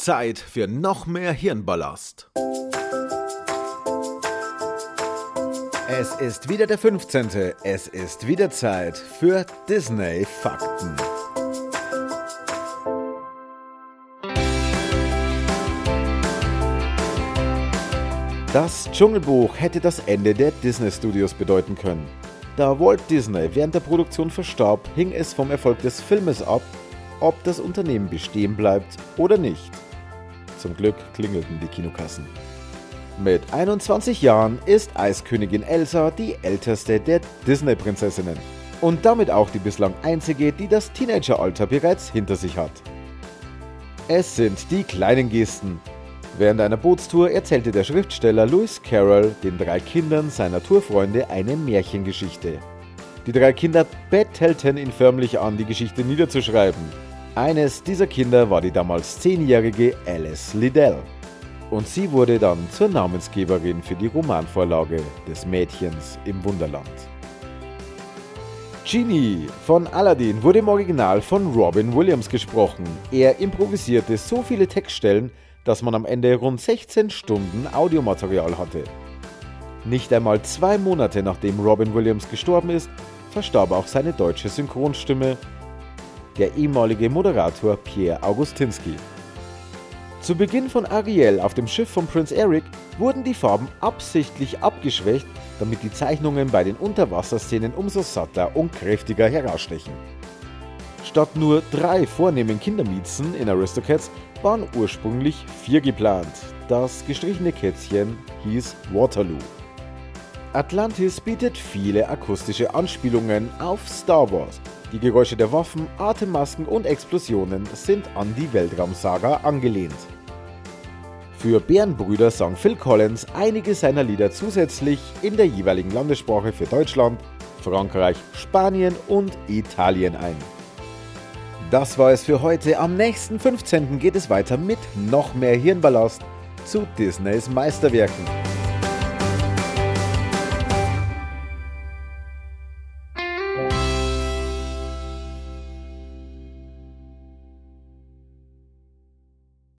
Zeit für noch mehr Hirnballast. Es ist wieder der 15. Es ist wieder Zeit für Disney Fakten. Das Dschungelbuch hätte das Ende der Disney Studios bedeuten können. Da Walt Disney während der Produktion verstarb, hing es vom Erfolg des Filmes ab, ob das Unternehmen bestehen bleibt oder nicht. Zum Glück klingelten die Kinokassen. Mit 21 Jahren ist Eiskönigin Elsa die älteste der Disney-Prinzessinnen und damit auch die bislang einzige, die das Teenageralter bereits hinter sich hat. Es sind die kleinen Gesten. Während einer Bootstour erzählte der Schriftsteller Lewis Carroll den drei Kindern seiner Tourfreunde eine Märchengeschichte. Die drei Kinder bettelten ihn förmlich an, die Geschichte niederzuschreiben. Eines dieser Kinder war die damals zehnjährige Alice Liddell. Und sie wurde dann zur Namensgeberin für die Romanvorlage des Mädchens im Wunderland. Genie von Aladdin wurde im Original von Robin Williams gesprochen. Er improvisierte so viele Textstellen, dass man am Ende rund 16 Stunden Audiomaterial hatte. Nicht einmal zwei Monate nachdem Robin Williams gestorben ist, verstarb auch seine deutsche Synchronstimme der ehemalige Moderator Pierre Augustinski. Zu Beginn von Ariel auf dem Schiff von Prince Eric wurden die Farben absichtlich abgeschwächt, damit die Zeichnungen bei den Unterwasserszenen umso satter und kräftiger herausstechen. Statt nur drei vornehmen Kindermiezen in Aristocats waren ursprünglich vier geplant. Das gestrichene Kätzchen hieß Waterloo. Atlantis bietet viele akustische Anspielungen auf Star Wars die Geräusche der Waffen, Atemmasken und Explosionen sind an die Weltraumsaga angelehnt. Für Bärenbrüder sang Phil Collins einige seiner Lieder zusätzlich in der jeweiligen Landessprache für Deutschland, Frankreich, Spanien und Italien ein. Das war es für heute. Am nächsten 15. geht es weiter mit noch mehr Hirnballast zu Disneys Meisterwerken.